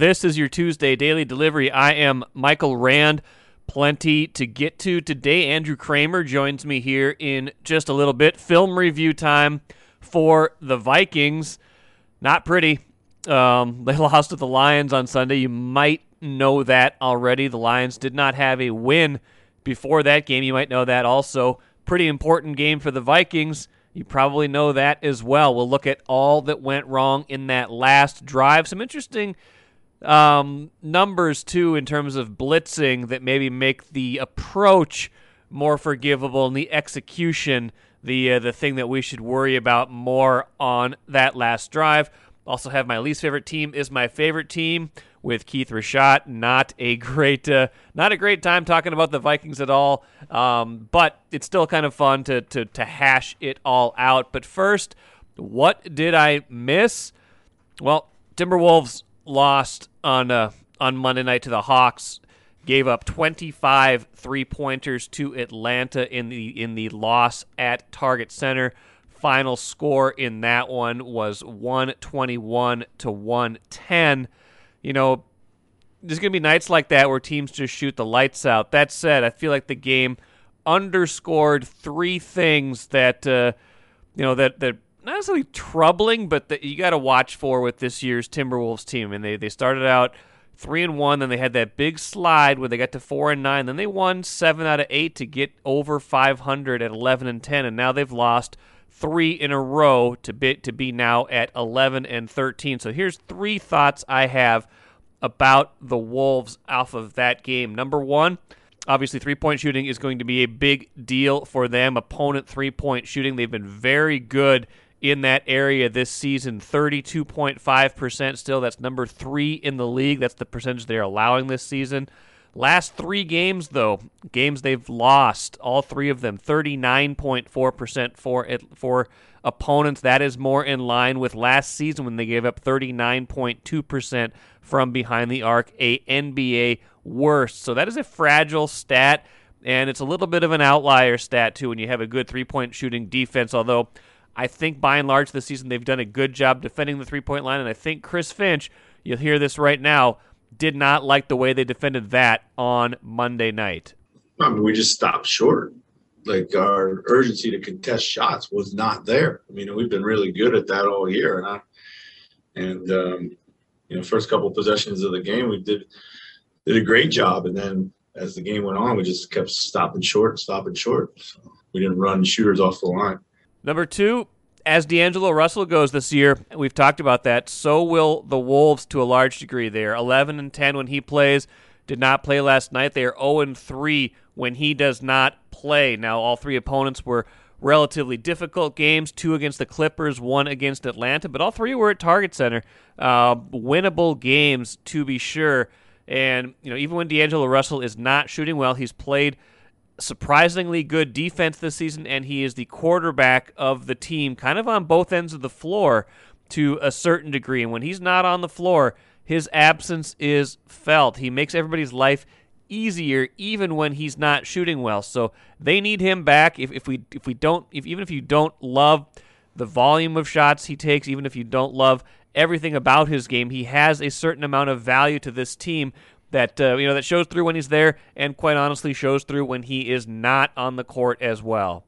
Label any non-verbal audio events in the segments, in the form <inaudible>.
This is your Tuesday daily delivery. I am Michael Rand. Plenty to get to today. Andrew Kramer joins me here in just a little bit. Film review time for the Vikings. Not pretty. Um, <laughs> they lost to the Lions on Sunday. You might know that already. The Lions did not have a win before that game. You might know that also. Pretty important game for the Vikings. You probably know that as well. We'll look at all that went wrong in that last drive. Some interesting um, numbers, too, in terms of blitzing that maybe make the approach more forgivable and the execution the uh, the thing that we should worry about more on that last drive. Also have my least favorite team is my favorite team with Keith Rashat. Not a great, uh, not a great time talking about the Vikings at all. Um, but it's still kind of fun to, to to hash it all out. But first, what did I miss? Well, Timberwolves lost on uh, on Monday night to the Hawks. Gave up 25 three pointers to Atlanta in the in the loss at Target Center. Final score in that one was 121 to 110 you know, there's going to be nights like that where teams just shoot the lights out. That said, I feel like the game underscored three things that uh, you know that that not necessarily troubling, but that you got to watch for with this year's Timberwolves team. And they they started out three and one, then they had that big slide where they got to four and nine, then they won seven out of eight to get over 500 at 11 and 10, and now they've lost three in a row to be to be now at 11 and 13. So here's three thoughts I have about the Wolves off of that game. Number one, obviously three point shooting is going to be a big deal for them. Opponent three point shooting, they've been very good in that area this season 32.5% still that's number 3 in the league that's the percentage they're allowing this season Last three games, though, games they've lost, all three of them, 39.4% for it, for opponents. That is more in line with last season when they gave up 39.2% from behind the arc, a NBA worst. So that is a fragile stat, and it's a little bit of an outlier stat, too, when you have a good three point shooting defense, although. I think by and large this season they've done a good job defending the three point line, and I think Chris Finch, you'll hear this right now, did not like the way they defended that on Monday night. I mean, we just stopped short. Like our urgency to contest shots was not there. I mean, we've been really good at that all year, and I, and um, you know, first couple possessions of the game, we did did a great job, and then as the game went on, we just kept stopping short, stopping short. So we didn't run shooters off the line. Number two, as D'Angelo Russell goes this year, we've talked about that. So will the Wolves to a large degree. They are 11 and 10 when he plays. Did not play last night. They are 0 and 3 when he does not play. Now, all three opponents were relatively difficult games two against the Clippers, one against Atlanta, but all three were at Target Center. Uh, winnable games, to be sure. And, you know, even when D'Angelo Russell is not shooting well, he's played surprisingly good defense this season, and he is the quarterback of the team, kind of on both ends of the floor to a certain degree. And when he's not on the floor, his absence is felt. He makes everybody's life easier even when he's not shooting well. So they need him back. If, if we if we don't if even if you don't love the volume of shots he takes, even if you don't love everything about his game, he has a certain amount of value to this team that uh, you know that shows through when he's there, and quite honestly shows through when he is not on the court as well.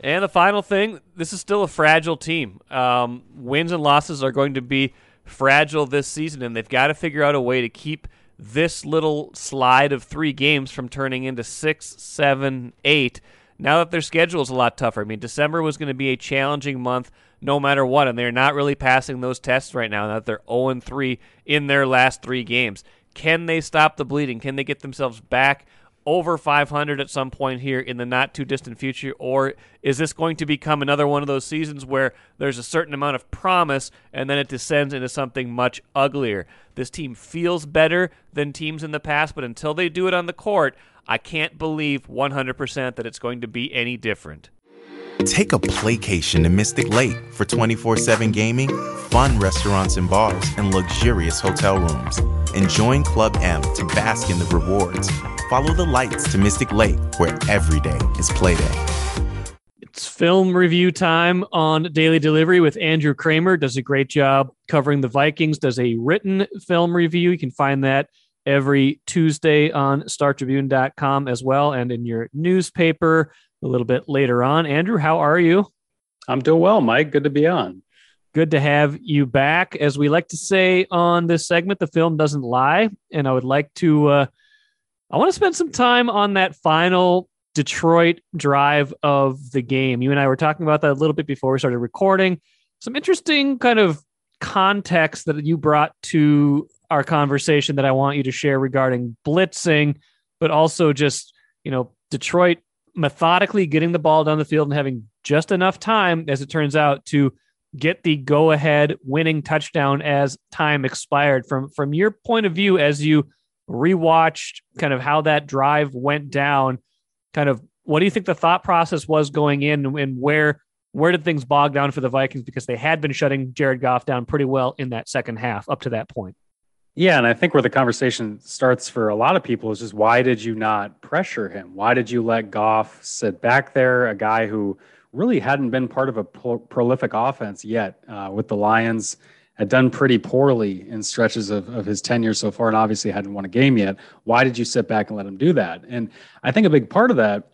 And the final thing, this is still a fragile team. Um, wins and losses are going to be fragile this season, and they've got to figure out a way to keep this little slide of three games from turning into six, seven, eight. Now that their schedule is a lot tougher. I mean, December was going to be a challenging month no matter what, and they're not really passing those tests right now. Now that they're 0 3 in their last three games. Can they stop the bleeding? Can they get themselves back over 500 at some point here in the not too distant future? Or is this going to become another one of those seasons where there's a certain amount of promise and then it descends into something much uglier? This team feels better than teams in the past, but until they do it on the court, I can't believe 100% that it's going to be any different. Take a playcation to Mystic Lake for 24 7 gaming, fun restaurants and bars, and luxurious hotel rooms. And join Club M to bask in the rewards. Follow the lights to Mystic Lake, where every day is playday. It's film review time on Daily Delivery with Andrew Kramer. Does a great job covering the Vikings. Does a written film review. You can find that every Tuesday on StarTribune.com as well, and in your newspaper a little bit later on. Andrew, how are you? I'm doing well, Mike. Good to be on. Good to have you back. As we like to say on this segment, the film doesn't lie, and I would like to. Uh, I want to spend some time on that final Detroit drive of the game. You and I were talking about that a little bit before we started recording. Some interesting kind of context that you brought to our conversation that I want you to share regarding blitzing, but also just, you know, Detroit methodically getting the ball down the field and having just enough time, as it turns out, to get the go ahead winning touchdown as time expired. From from your point of view, as you rewatched kind of how that drive went down, kind of what do you think the thought process was going in and where where did things bog down for the Vikings because they had been shutting Jared Goff down pretty well in that second half up to that point. Yeah, and I think where the conversation starts for a lot of people is just why did you not pressure him? Why did you let Goff sit back there, a guy who really hadn't been part of a pro- prolific offense yet uh, with the Lions? Had done pretty poorly in stretches of, of his tenure so far, and obviously hadn't won a game yet. Why did you sit back and let him do that? And I think a big part of that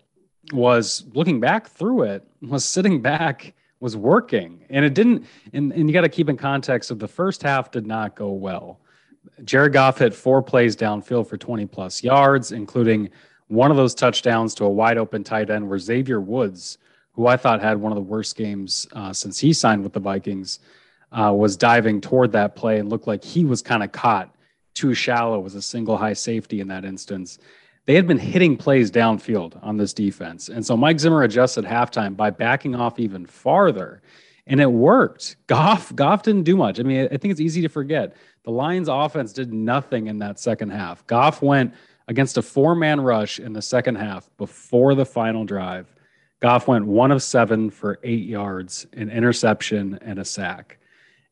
was looking back through it was sitting back was working and it didn't and, and you got to keep in context of the first half did not go well jared goff hit four plays downfield for 20 plus yards including one of those touchdowns to a wide open tight end where xavier woods who i thought had one of the worst games uh, since he signed with the vikings uh, was diving toward that play and looked like he was kind of caught too shallow as a single high safety in that instance they had been hitting plays downfield on this defense. And so Mike Zimmer adjusted halftime by backing off even farther. And it worked. Goff, Goff didn't do much. I mean, I think it's easy to forget. The Lions offense did nothing in that second half. Goff went against a four-man rush in the second half before the final drive. Goff went one of seven for eight yards, an interception, and a sack.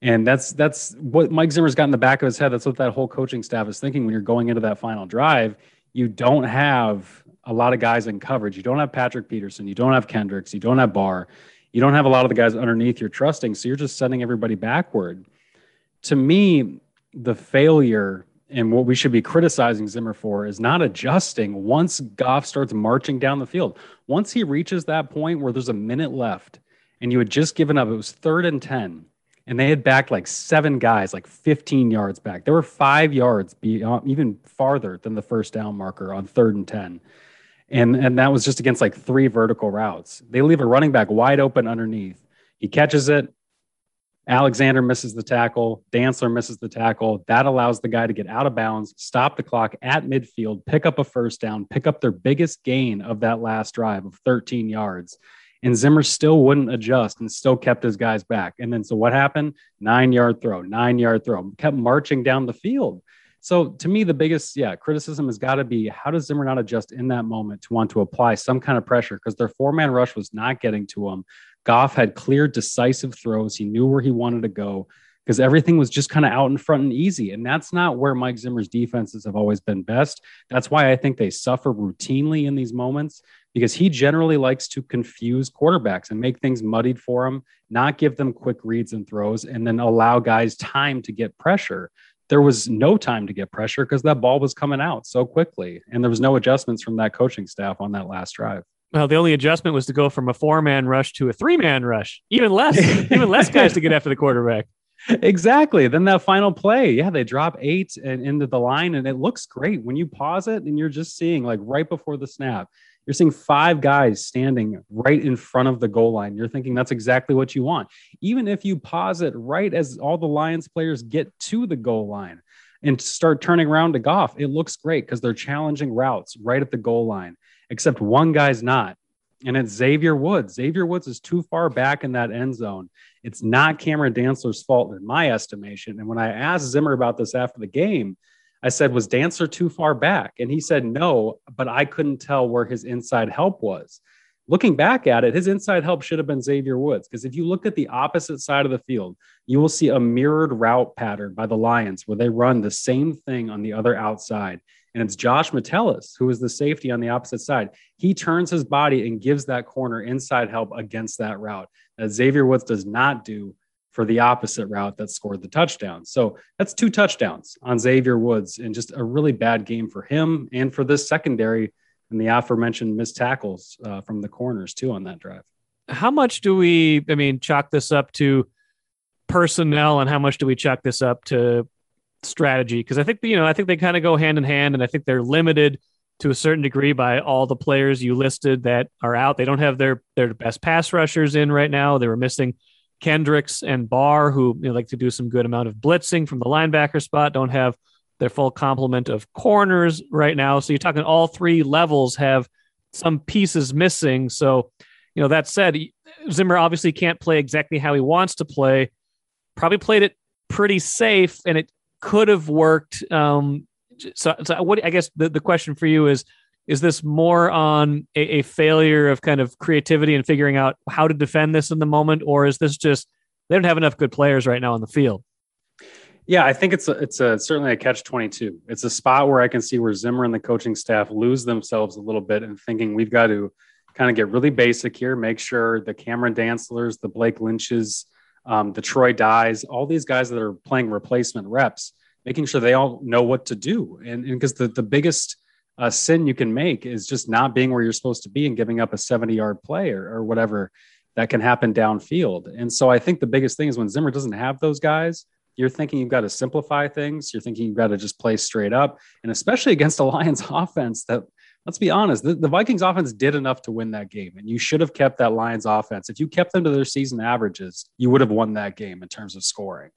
And that's that's what Mike Zimmer's got in the back of his head. That's what that whole coaching staff is thinking when you're going into that final drive you don't have a lot of guys in coverage. You don't have Patrick Peterson. You don't have Kendricks. You don't have Barr. You don't have a lot of the guys underneath you're trusting. So you're just sending everybody backward. To me, the failure and what we should be criticizing Zimmer for is not adjusting once Goff starts marching down the field. Once he reaches that point where there's a minute left and you had just given up, it was third and 10 and they had backed like seven guys, like 15 yards back. They were five yards beyond, uh, even farther than the first down marker on third and 10. And, and that was just against like three vertical routes. They leave a running back wide open underneath. He catches it. Alexander misses the tackle. Dantzler misses the tackle. That allows the guy to get out of bounds, stop the clock at midfield, pick up a first down, pick up their biggest gain of that last drive of 13 yards and Zimmer still wouldn't adjust and still kept his guys back. And then so what happened? Nine yard throw, nine yard throw, kept marching down the field. So to me, the biggest yeah criticism has got to be how does Zimmer not adjust in that moment to want to apply some kind of pressure because their four man rush was not getting to him. Goff had clear, decisive throws. He knew where he wanted to go because everything was just kind of out in front and easy. And that's not where Mike Zimmer's defenses have always been best. That's why I think they suffer routinely in these moments because he generally likes to confuse quarterbacks and make things muddied for them, not give them quick reads and throws, and then allow guys time to get pressure. There was no time to get pressure because that ball was coming out so quickly, and there was no adjustments from that coaching staff on that last drive. Well, the only adjustment was to go from a four-man rush to a three-man rush, even less, even less guys to get after the quarterback. <laughs> Exactly. Then that final play, yeah, they drop eight and into the line, and it looks great when you pause it and you're just seeing like right before the snap you're seeing five guys standing right in front of the goal line. You're thinking that's exactly what you want. Even if you pause it right as all the Lions players get to the goal line and start turning around to Goff, it looks great because they're challenging routes right at the goal line, except one guy's not. And it's Xavier Woods. Xavier Woods is too far back in that end zone. It's not Cameron Dantzler's fault, in my estimation. And when I asked Zimmer about this after the game, I said, Was Dantzler too far back? And he said, No, but I couldn't tell where his inside help was. Looking back at it, his inside help should have been Xavier Woods. Because if you look at the opposite side of the field, you will see a mirrored route pattern by the Lions where they run the same thing on the other outside. And it's Josh Metellus, who is the safety on the opposite side. He turns his body and gives that corner inside help against that route that Xavier Woods does not do for the opposite route that scored the touchdown. So that's two touchdowns on Xavier Woods and just a really bad game for him and for this secondary and the aforementioned missed tackles uh, from the corners too on that drive. How much do we, I mean, chalk this up to personnel and how much do we chalk this up to strategy? Because I think, you know, I think they kind of go hand in hand and I think they're limited to a certain degree by all the players you listed that are out. They don't have their, their best pass rushers in right now. They were missing Kendricks and Barr, who you know, like to do some good amount of blitzing from the linebacker spot, don't have their full complement of corners right now. So you're talking all three levels have some pieces missing. So, you know, that said, Zimmer obviously can't play exactly how he wants to play. Probably played it pretty safe, and it could have worked. Um, so, so what I guess the, the question for you is is this more on a, a, failure of kind of creativity and figuring out how to defend this in the moment, or is this just they don't have enough good players right now on the field? Yeah, I think it's a, it's a certainly a catch twenty two. It's a spot where I can see where Zimmer and the coaching staff lose themselves a little bit and thinking we've got to kind of get really basic here, make sure the Cameron Dantzlers, the Blake Lynches, um, the Troy Dyes, all these guys that are playing replacement reps, making sure they all know what to do. And because the the biggest uh, sin you can make is just not being where you're supposed to be and giving up a 70 yard play or, or whatever that can happen downfield. And so I think the biggest thing is when Zimmer doesn't have those guys, you're thinking you've got to simplify things. You're thinking you've got to just play straight up. And especially against a <laughs> Lions offense that, let's be honest, the, the Vikings offense did enough to win that game. And you should have kept that Lions offense. If you kept them to their season averages, you would have won that game in terms of scoring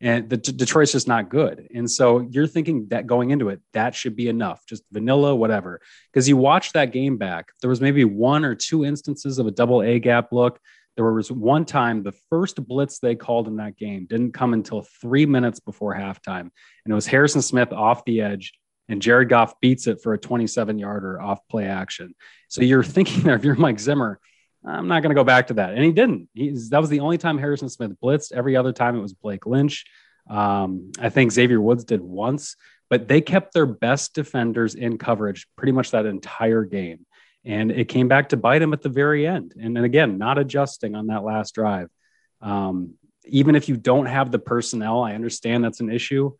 and the Detroit's just not good. And so you're thinking that going into it, that should be enough, just vanilla, whatever. Because you watch that game back, there was maybe one or two instances of a double A gap look. There was one time the first blitz they called in that game didn't come until three minutes before halftime, and it was Harrison Smith off the edge. And Jared Goff beats it for a 27 yarder off play action. So you're <laughs> thinking there, if you're Mike Zimmer, I'm not going to go back to that. And he didn't. He's, that was the only time Harrison Smith blitzed. Every other time it was Blake Lynch. Um, I think Xavier Woods did once, but they kept their best defenders in coverage pretty much that entire game. And it came back to bite him at the very end. And then again, not adjusting on that last drive. Um, even if you don't have the personnel, I understand that's an issue.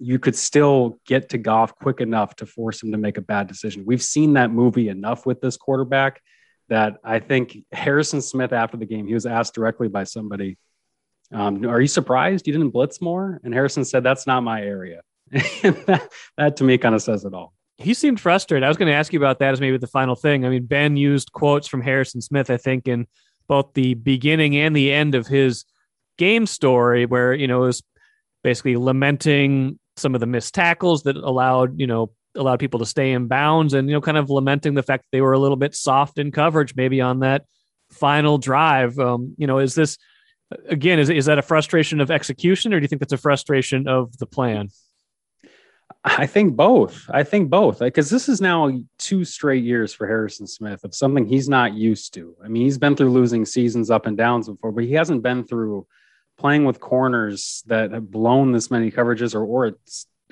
You could still get to Goff quick enough to force him to make a bad decision. We've seen that movie enough with this quarterback that I think Harrison Smith, after the game, he was asked directly by somebody, um, Are you surprised you didn't blitz more? And Harrison said, That's not my area. <laughs> that, that to me kind of says it all. He seemed frustrated. I was going to ask you about that as maybe the final thing. I mean, Ben used quotes from Harrison Smith, I think, in both the beginning and the end of his game story, where, you know, it was basically lamenting some of the missed tackles that allowed, you know, allowed people to stay in bounds and, you know, kind of lamenting the fact that they were a little bit soft in coverage, maybe on that final drive. Um, you know, is this, again, is, is that a frustration of execution or do you think that's a frustration of the plan? I think both. I think both because this is now two straight years for Harrison Smith of something he's not used to. I mean, he's been through losing seasons up and downs before, but he hasn't been through playing with corners that have blown this many coverages or, or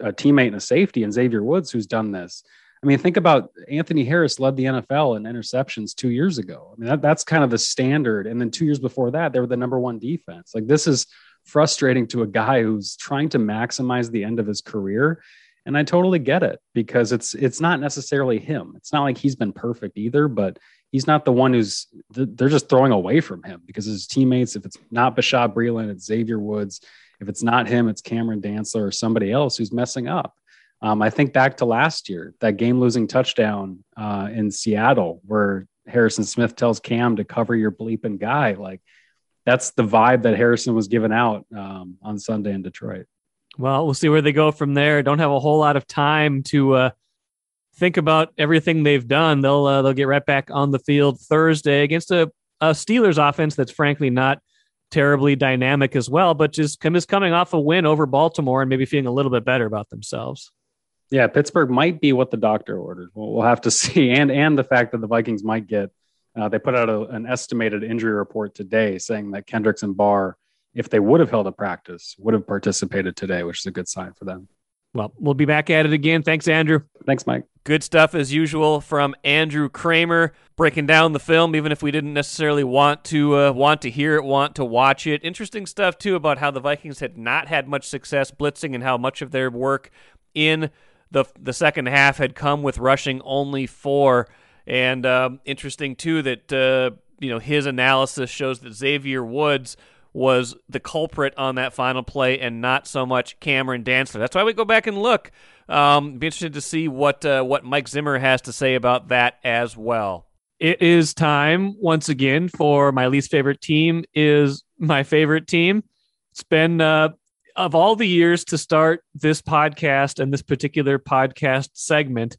a teammate and a safety and Xavier Woods who's done this. I mean, think about Anthony Harris led the NFL in interceptions two years ago. I mean, that, that's kind of the standard. And then two years before that, they were the number one defense. Like this is frustrating to a guy who's trying to maximize the end of his career. And I totally get it because it's it's not necessarily him. It's not like he's been perfect either, but he's not the one who's they're just throwing away from him because his teammates, if it's not Bashaud Breeland, it's Xavier Woods, if it's not him, it's Cameron Dantzler or somebody else who's messing up. Um, I think back to last year, that game losing touchdown uh, in Seattle, where Harrison Smith tells Cam to cover your bleeping guy. Like that's the vibe that Harrison was giving out um, on Sunday in Detroit. Well, we'll see where they go from there. Don't have a whole lot of time to uh, think about everything they've done. They'll uh, they'll get right back on the field Thursday against a, a Steelers offense that's frankly not terribly dynamic as well, but just is coming off a win over Baltimore and maybe feeling a little bit better about themselves. Yeah, Pittsburgh might be what the doctor ordered. We'll, we'll have to <laughs> see, and and the fact that the Vikings might get. Uh, they put out a, an estimated injury report today saying that Kendricks and Barr, if they would have held a practice, would have participated today, which is a good sign for them. Well, we'll be back at it again. Thanks, Andrew. Thanks, Mike. Good stuff as usual from Andrew Kramer, breaking down the film, even if we didn't necessarily want to uh, want to hear it, want to watch it. Interesting stuff too about how the Vikings had not had much success blitzing and how much of their work in the the second half had come with rushing only four. And um, interesting too that uh, you know his analysis shows that Xavier Woods was the culprit on that final play and not so much Cameron Dantzler. That's why we go back and look. Um, be interested to see what uh, what Mike Zimmer has to say about that as well. It is time once again for my least favorite team is my favorite team. It's been uh, of all the years to start this podcast and this particular podcast segment.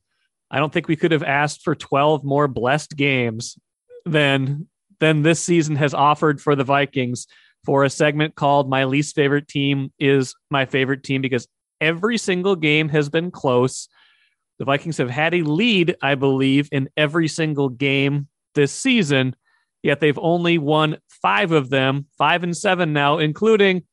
I don't think we could have asked for 12 more blessed games than than this season has offered for the Vikings for a segment called My Least Favorite Team is My Favorite Team because every single game has been close. The Vikings have had a lead, I believe, in every single game this season, yet they've only won five of them, five and seven now, including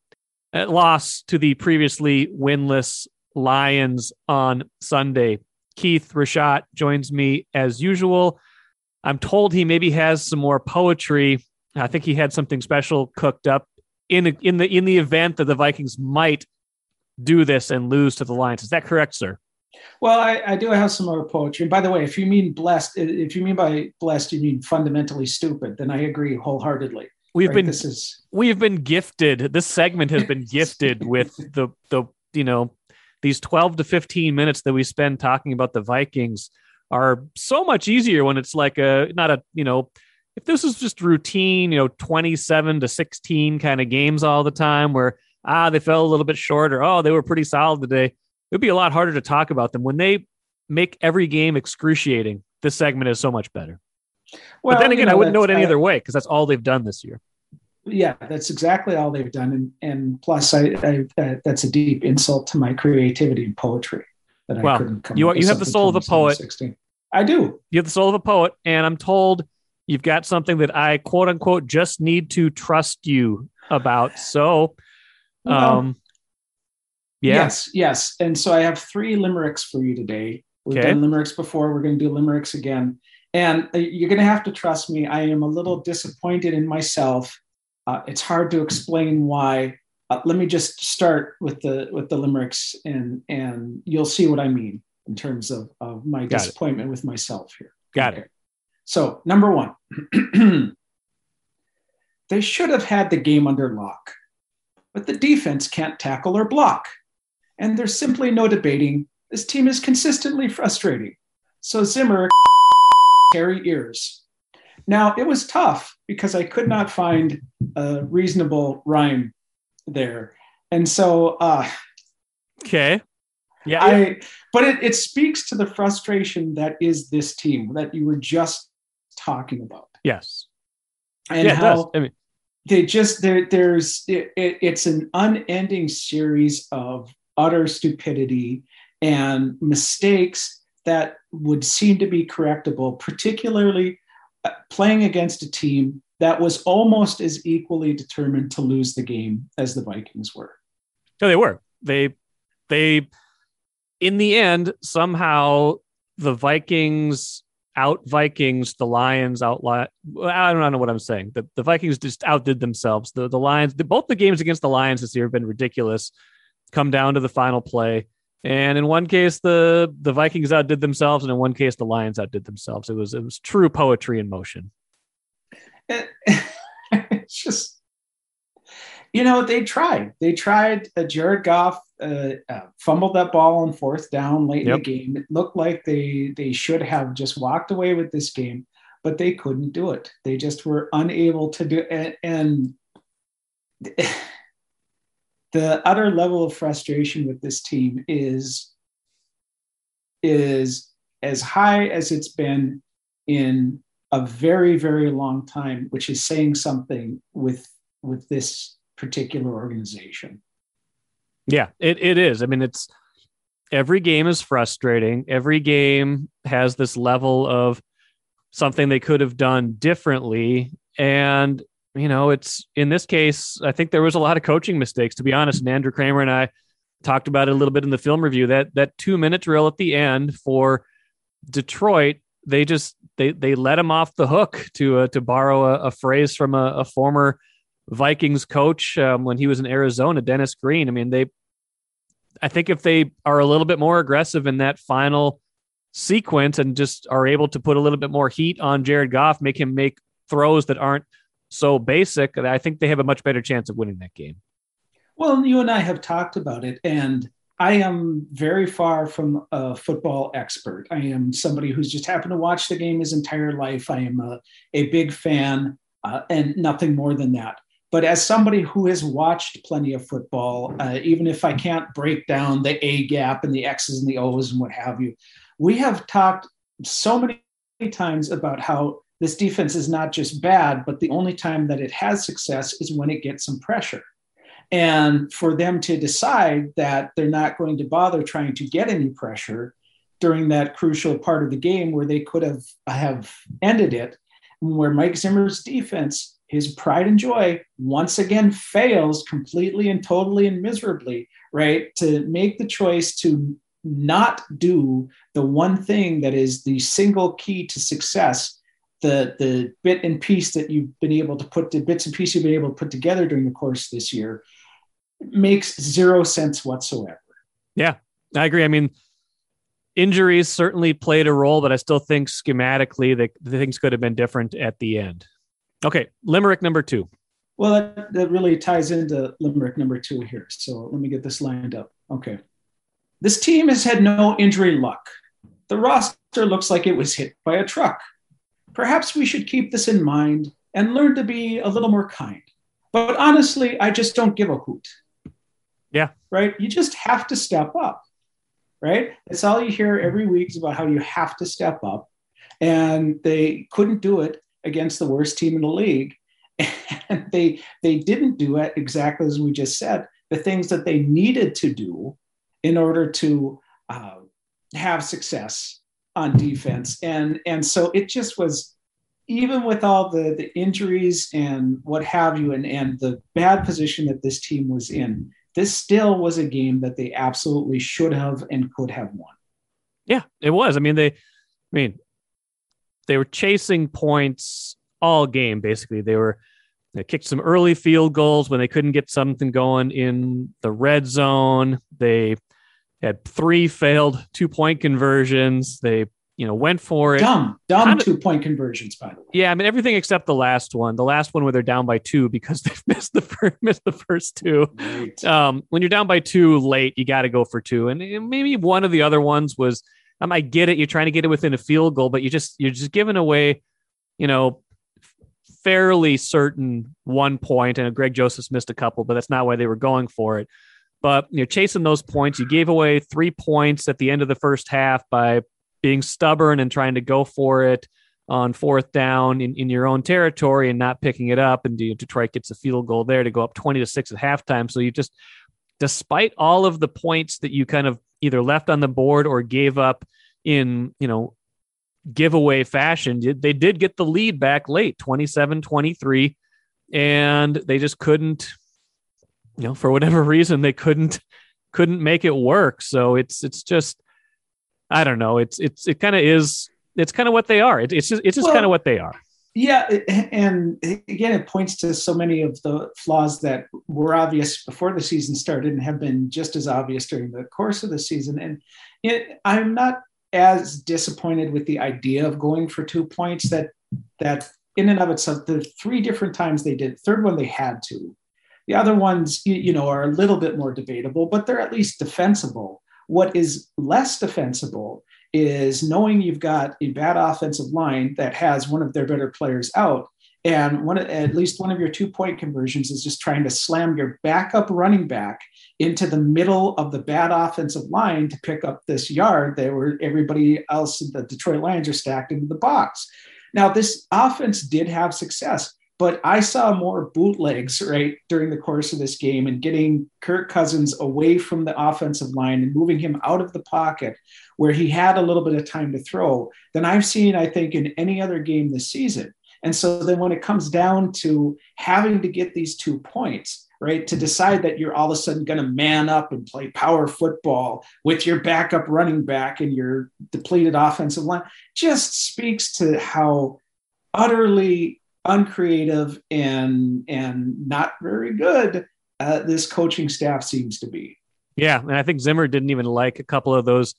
a loss to the previously winless Lions on Sunday. Keith Rashat joins me as usual. I'm told he maybe has some more poetry I think he had something special cooked up in in the in the event that the Vikings might do this and lose to the Lions. Is that correct, sir? Well, I, I do have some more poetry. And by the way, if you mean blessed, if you mean by blessed, you mean fundamentally stupid, then I agree wholeheartedly. We've right? been this is we've been gifted. This segment has been gifted <laughs> with the the you know these 12 to 15 minutes that we spend talking about the Vikings are so much easier when it's like a not a you know if this was just routine, you know, 27 to 16 kind of games all the time where, ah, they fell a little bit short or, oh, they were pretty solid today, it would be a lot harder to talk about them. When they make every game excruciating, this segment is so much better. Well, but then again, you know, I wouldn't know it any I, other way because that's all they've done this year. Yeah, that's exactly all they've done, and and plus, I, I uh, that's a deep insult to my creativity and poetry that well, I couldn't come. You you have the soul of a poet. I do. You have the soul of a poet, and I'm told You've got something that I quote unquote just need to trust you about. So, um, well, yeah. yes, yes. And so I have three limericks for you today. We've okay. done limericks before. We're going to do limericks again. And uh, you're going to have to trust me. I am a little disappointed in myself. Uh, it's hard to explain why. Uh, let me just start with the with the limericks, and and you'll see what I mean in terms of, of my Got disappointment it. with myself here. Got okay. it. So, number one, <clears throat> they should have had the game under lock, but the defense can't tackle or block. And there's simply no debating. This team is consistently frustrating. So, Zimmer, <laughs> carry ears. Now, it was tough because I could not find a reasonable rhyme there. And so, uh, okay. Yeah. I, but it, it speaks to the frustration that is this team that you were just talking about. Yes. And yeah, how I mean, they just there there's it, it, it's an unending series of utter stupidity and mistakes that would seem to be correctable, particularly uh, playing against a team that was almost as equally determined to lose the game as the Vikings were. No, they were. They they in the end somehow the Vikings out Vikings, the Lions out. I don't know what I'm saying. The, the Vikings just outdid themselves. The the Lions, the, both the games against the Lions this year have been ridiculous. Come down to the final play, and in one case the the Vikings outdid themselves, and in one case the Lions outdid themselves. It was it was true poetry in motion. <laughs> it's just you know, they tried. They tried. Uh, Jared Goff uh, uh, fumbled that ball on fourth down late yep. in the game. It looked like they they should have just walked away with this game, but they couldn't do it. They just were unable to do it. And, and <sighs> the utter level of frustration with this team is is as high as it's been in a very very long time, which is saying something with with this particular organization. Yeah, it, it is. I mean, it's every game is frustrating. Every game has this level of something they could have done differently. And, you know, it's in this case, I think there was a lot of coaching mistakes, to be honest. And Andrew Kramer and I talked about it a little bit in the film review that that two minute drill at the end for Detroit. They just they they let him off the hook to uh, to borrow a, a, phrase from a, a former Vikings coach um, when he was in Arizona, Dennis Green. I mean, they I think if they are a little bit more aggressive in that final sequence and just are able to put a little bit more heat on Jared Goff, make him make throws that aren't so basic, I think they have a much better chance of winning that game. Well, you and I have talked about it, and I am very far from a football expert. I am somebody who's just happened to watch the game his entire life. I am a, a big fan uh, and nothing more than that. But as somebody who has watched plenty of football, uh, even if I can't break down the A gap and the X's and the O's and what have you, we have talked so many times about how this defense is not just bad, but the only time that it has success is when it gets some pressure. And for them to decide that they're not going to bother trying to get any pressure during that crucial part of the game where they could have, have ended it, where Mike Zimmer's defense, his pride and joy, once again fails completely and totally and miserably, right? To make the choice to not do the one thing that is the single key to success the the bit and piece that you've been able to put the bits and pieces you've been able to put together during the course this year makes zero sense whatsoever. Yeah, I agree. I mean, injuries certainly played a role, but I still think schematically that things could have been different at the end. Okay, limerick number two. Well, that, that really ties into limerick number two here. So let me get this lined up. Okay. This team has had no injury luck. The roster looks like it was hit by a truck. Perhaps we should keep this in mind and learn to be a little more kind. But honestly, I just don't give a hoot. Yeah. Right? You just have to step up. Right? It's all you hear every week is about how you have to step up. And they couldn't do it against the worst team in the league. <laughs> And they they didn't do it exactly as we just said. The things that they needed to do in order to uh, have success on defense. And and so it just was even with all the the injuries and what have you and and the bad position that this team was in this still was a game that they absolutely should have and could have won. Yeah, it was. I mean, they, I mean, they were chasing points all game. Basically, they were they kicked some early field goals when they couldn't get something going in the red zone. They had three failed two point conversions. They you know, went for it. Dumb, dumb Kinda, two point conversions, by the way. Yeah, I mean everything except the last one. The last one where they're down by two because <laughs> they've missed the first, <laughs> missed the first two. Right. Um, when you're down by two late, you got to go for two. And maybe one of the other ones was, um, I get it. You're trying to get it within a field goal, but you just you're just giving away, you know, fairly certain one point. And Greg Joseph's missed a couple, but that's not why they were going for it. But you're chasing those points. You gave away three points at the end of the first half by being stubborn and trying to go for it on fourth down in, in your own territory and not picking it up. And Detroit gets a field goal there to go up 20 to 6 at halftime. So you just, despite all of the points that you kind of either left on the board or gave up in, you know, giveaway fashion, they did get the lead back late 27 23. And they just couldn't, you know, for whatever <laughs> reason, they couldn't couldn't make it work. So it's it's just I don't know. It's it's it kind of is. It's kind of what they are. It, it's just it's just well, kind of what they are. Yeah, and again, it points to so many of the flaws that were obvious before the season started and have been just as obvious during the course of the season. And it, I'm not as disappointed with the idea of going for two points that that in and of itself, the three different times they did, third one they had to. The other ones, you know, are a little bit more debatable, but they're at least defensible. What is less defensible is knowing you've got a bad offensive line that has one of their better players out. And one, at least one of your two point conversions is just trying to slam your backup running back into the middle of the bad offensive line to pick up this yard that where everybody else in the Detroit Lions are stacked into the box. Now, this offense did have success, but I saw more bootlegs right during the course of this game and getting Kirk Cousins away from the offensive line and moving him out of the pocket where he had a little bit of time to throw than I've seen, I think, in any other game this season. And so then when it comes down to having to get these two points, right? To decide that you're all of a sudden going to man up and play power football with your backup running back and your depleted offensive line just speaks to how utterly uncreative and and not very good uh, this coaching staff seems to be. Yeah, and I think Zimmer didn't even like a couple of those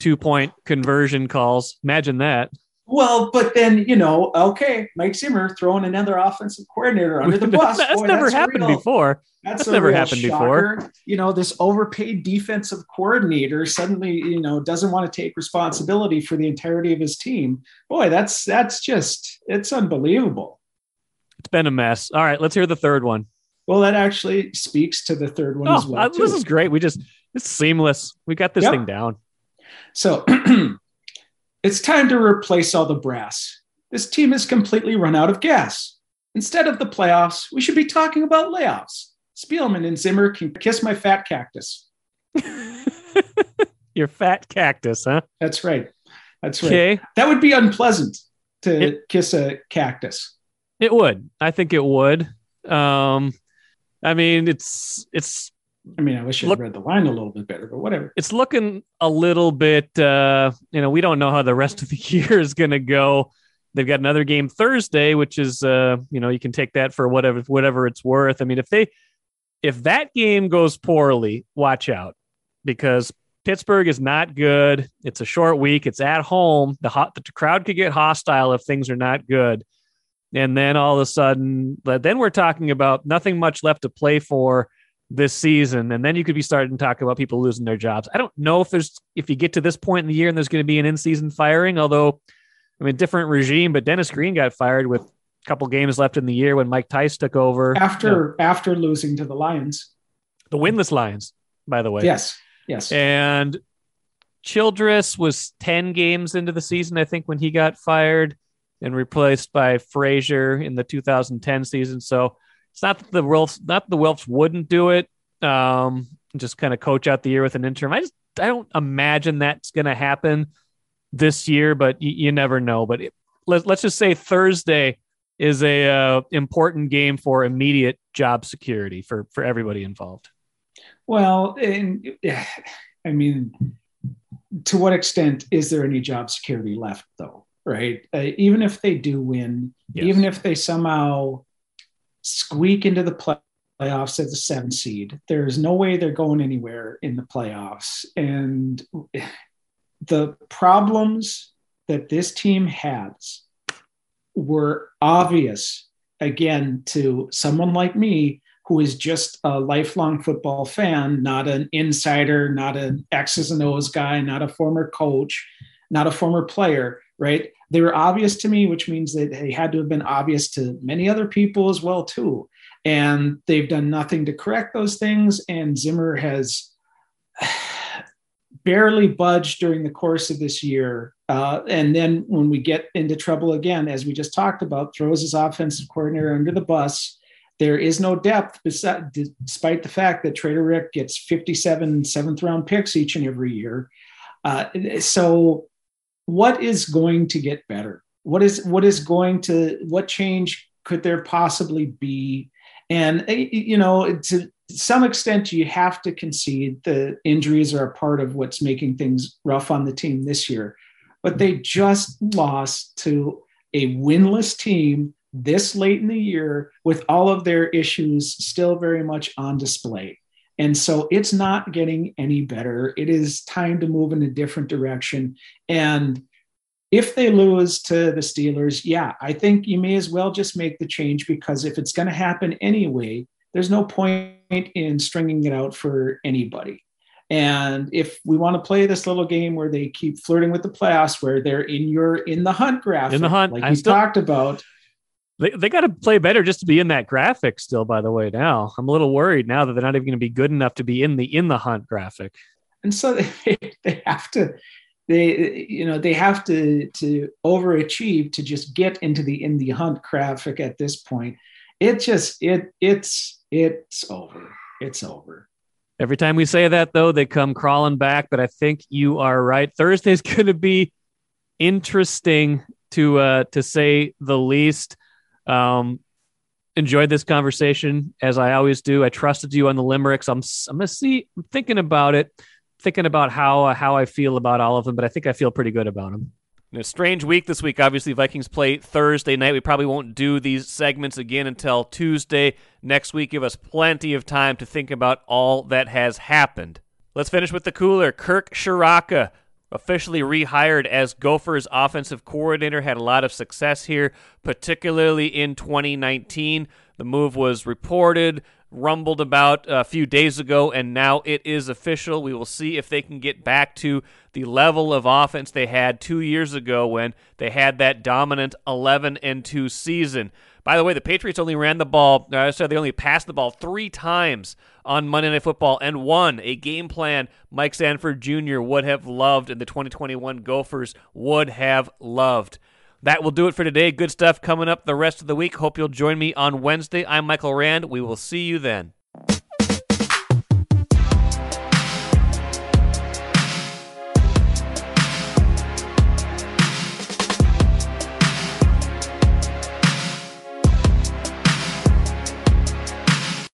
two point conversion calls. Imagine that. Well, but then you know, okay, Mike Zimmer throwing another offensive coordinator under the <laughs> bus. that's Boy, never that's happened real, before. That's, that's never happened shocker. before. You know, this overpaid defensive coordinator suddenly, you know, doesn't want to take responsibility for the entirety of his team. Boy, that's that's just it's unbelievable. It's been a mess. All right, let's hear the third one. Well, that actually speaks to the third one oh, as well. Uh, this is great. We just it's seamless. We got this yep. thing down. So <clears throat> it's time to replace all the brass. This team has completely run out of gas. Instead of the playoffs, we should be talking about layoffs. Spielman and Zimmer can kiss my fat cactus. <laughs> Your fat cactus, huh? That's right. That's right. Okay. That would be unpleasant to it, kiss a cactus. It would. I think it would. Um, I mean, it's it's I mean, I wish I read the line a little bit better, but whatever. It's looking a little bit, uh, you know, we don't know how the rest of the <laughs> year is going to go. They've got another game Thursday, which is, uh, you know, you can take that for whatever whatever it's worth. I mean, if they if that game goes poorly, watch out because Pittsburgh is not good. It's a short week. It's at home. The hot the crowd could get hostile if things are not good. And then all of a sudden, then we're talking about nothing much left to play for this season, and then you could be starting to talk about people losing their jobs. I don't know if there's if you get to this point in the year and there's going to be an in-season firing. Although, I mean, different regime, but Dennis Green got fired with a couple games left in the year when Mike Tice took over after you know, after losing to the Lions, the winless Lions, by the way. Yes, yes, and Childress was ten games into the season, I think, when he got fired and replaced by Frazier in the 2010 season. So it's not that the Wilfs, not the Wilfs wouldn't do it. Um, just kind of coach out the year with an interim. I just I don't imagine that's going to happen this year, but y- you never know. But it, let, let's just say Thursday is a uh, important game for immediate job security for for everybody involved. Well, and I mean, to what extent is there any job security left, though? Right? Uh, even if they do win, yes. even if they somehow squeak into the playoffs as a seven seed. There's no way they're going anywhere in the playoffs. And the problems that this team has were obvious again to someone like me who is just a lifelong football fan, not an insider, not an X's and O's guy, not a former coach, not a former player, right? They were obvious to me, which means that they had to have been obvious to many other people as well too. And they've done nothing to correct those things. And Zimmer has <sighs> barely budged during the course of this year. Uh, and then when we get into trouble again, as we just talked about, throws his offensive coordinator under the bus. There is no depth, despite the fact that Trader Rick gets 57 seventh round picks each and every year. Uh, so what is going to get better? What is what is going to what change could there possibly be? And eh, you know, to some extent, you have to concede the injuries are a part of what's making things rough on the team this year. But they just lost to a winless team this late in the year with all of their issues still very much on display. And so it's not getting any better. It is time to move in a different direction. And if they lose to the Steelers, yeah, I think you may as well just make the change because if it's going to happen anyway, there's no point in stringing it out for anybody. And if we want to play this little game where they keep flirting with the playoffs, where they're in your in the hunt graphic, in the hunt, like I we still, talked about, they, they got to play better just to be in that graphic still, by the way. Now I'm a little worried now that they're not even going to be good enough to be in the in the hunt graphic. And so <laughs> they, they have to they you know they have to to overachieve to just get into the in the hunt graphic at this point. It just it it's it's over. It's over. Every time we say that though, they come crawling back. But I think you are right. Thursday's <laughs> going to be interesting to uh, to say the least. Um, enjoyed this conversation as I always do. I trusted you on the limericks. I'm I'm gonna see. I'm thinking about it, thinking about how uh, how I feel about all of them, but I think I feel pretty good about them. A strange week this week. Obviously, Vikings play Thursday night. We probably won't do these segments again until Tuesday next week. Give us plenty of time to think about all that has happened. Let's finish with the cooler. Kirk Ciarrocca officially rehired as Gophers offensive coordinator. Had a lot of success here, particularly in 2019. The move was reported, rumbled about a few days ago, and now it is official. We will see if they can get back to the level of offense they had two years ago when they had that dominant 11 and 2 season. By the way, the Patriots only ran the ball, uh, I said they only passed the ball three times on Monday Night Football and won a game plan Mike Sanford Jr. would have loved and the 2021 Gophers would have loved. That will do it for today. Good stuff coming up the rest of the week. Hope you'll join me on Wednesday. I'm Michael Rand. We will see you then.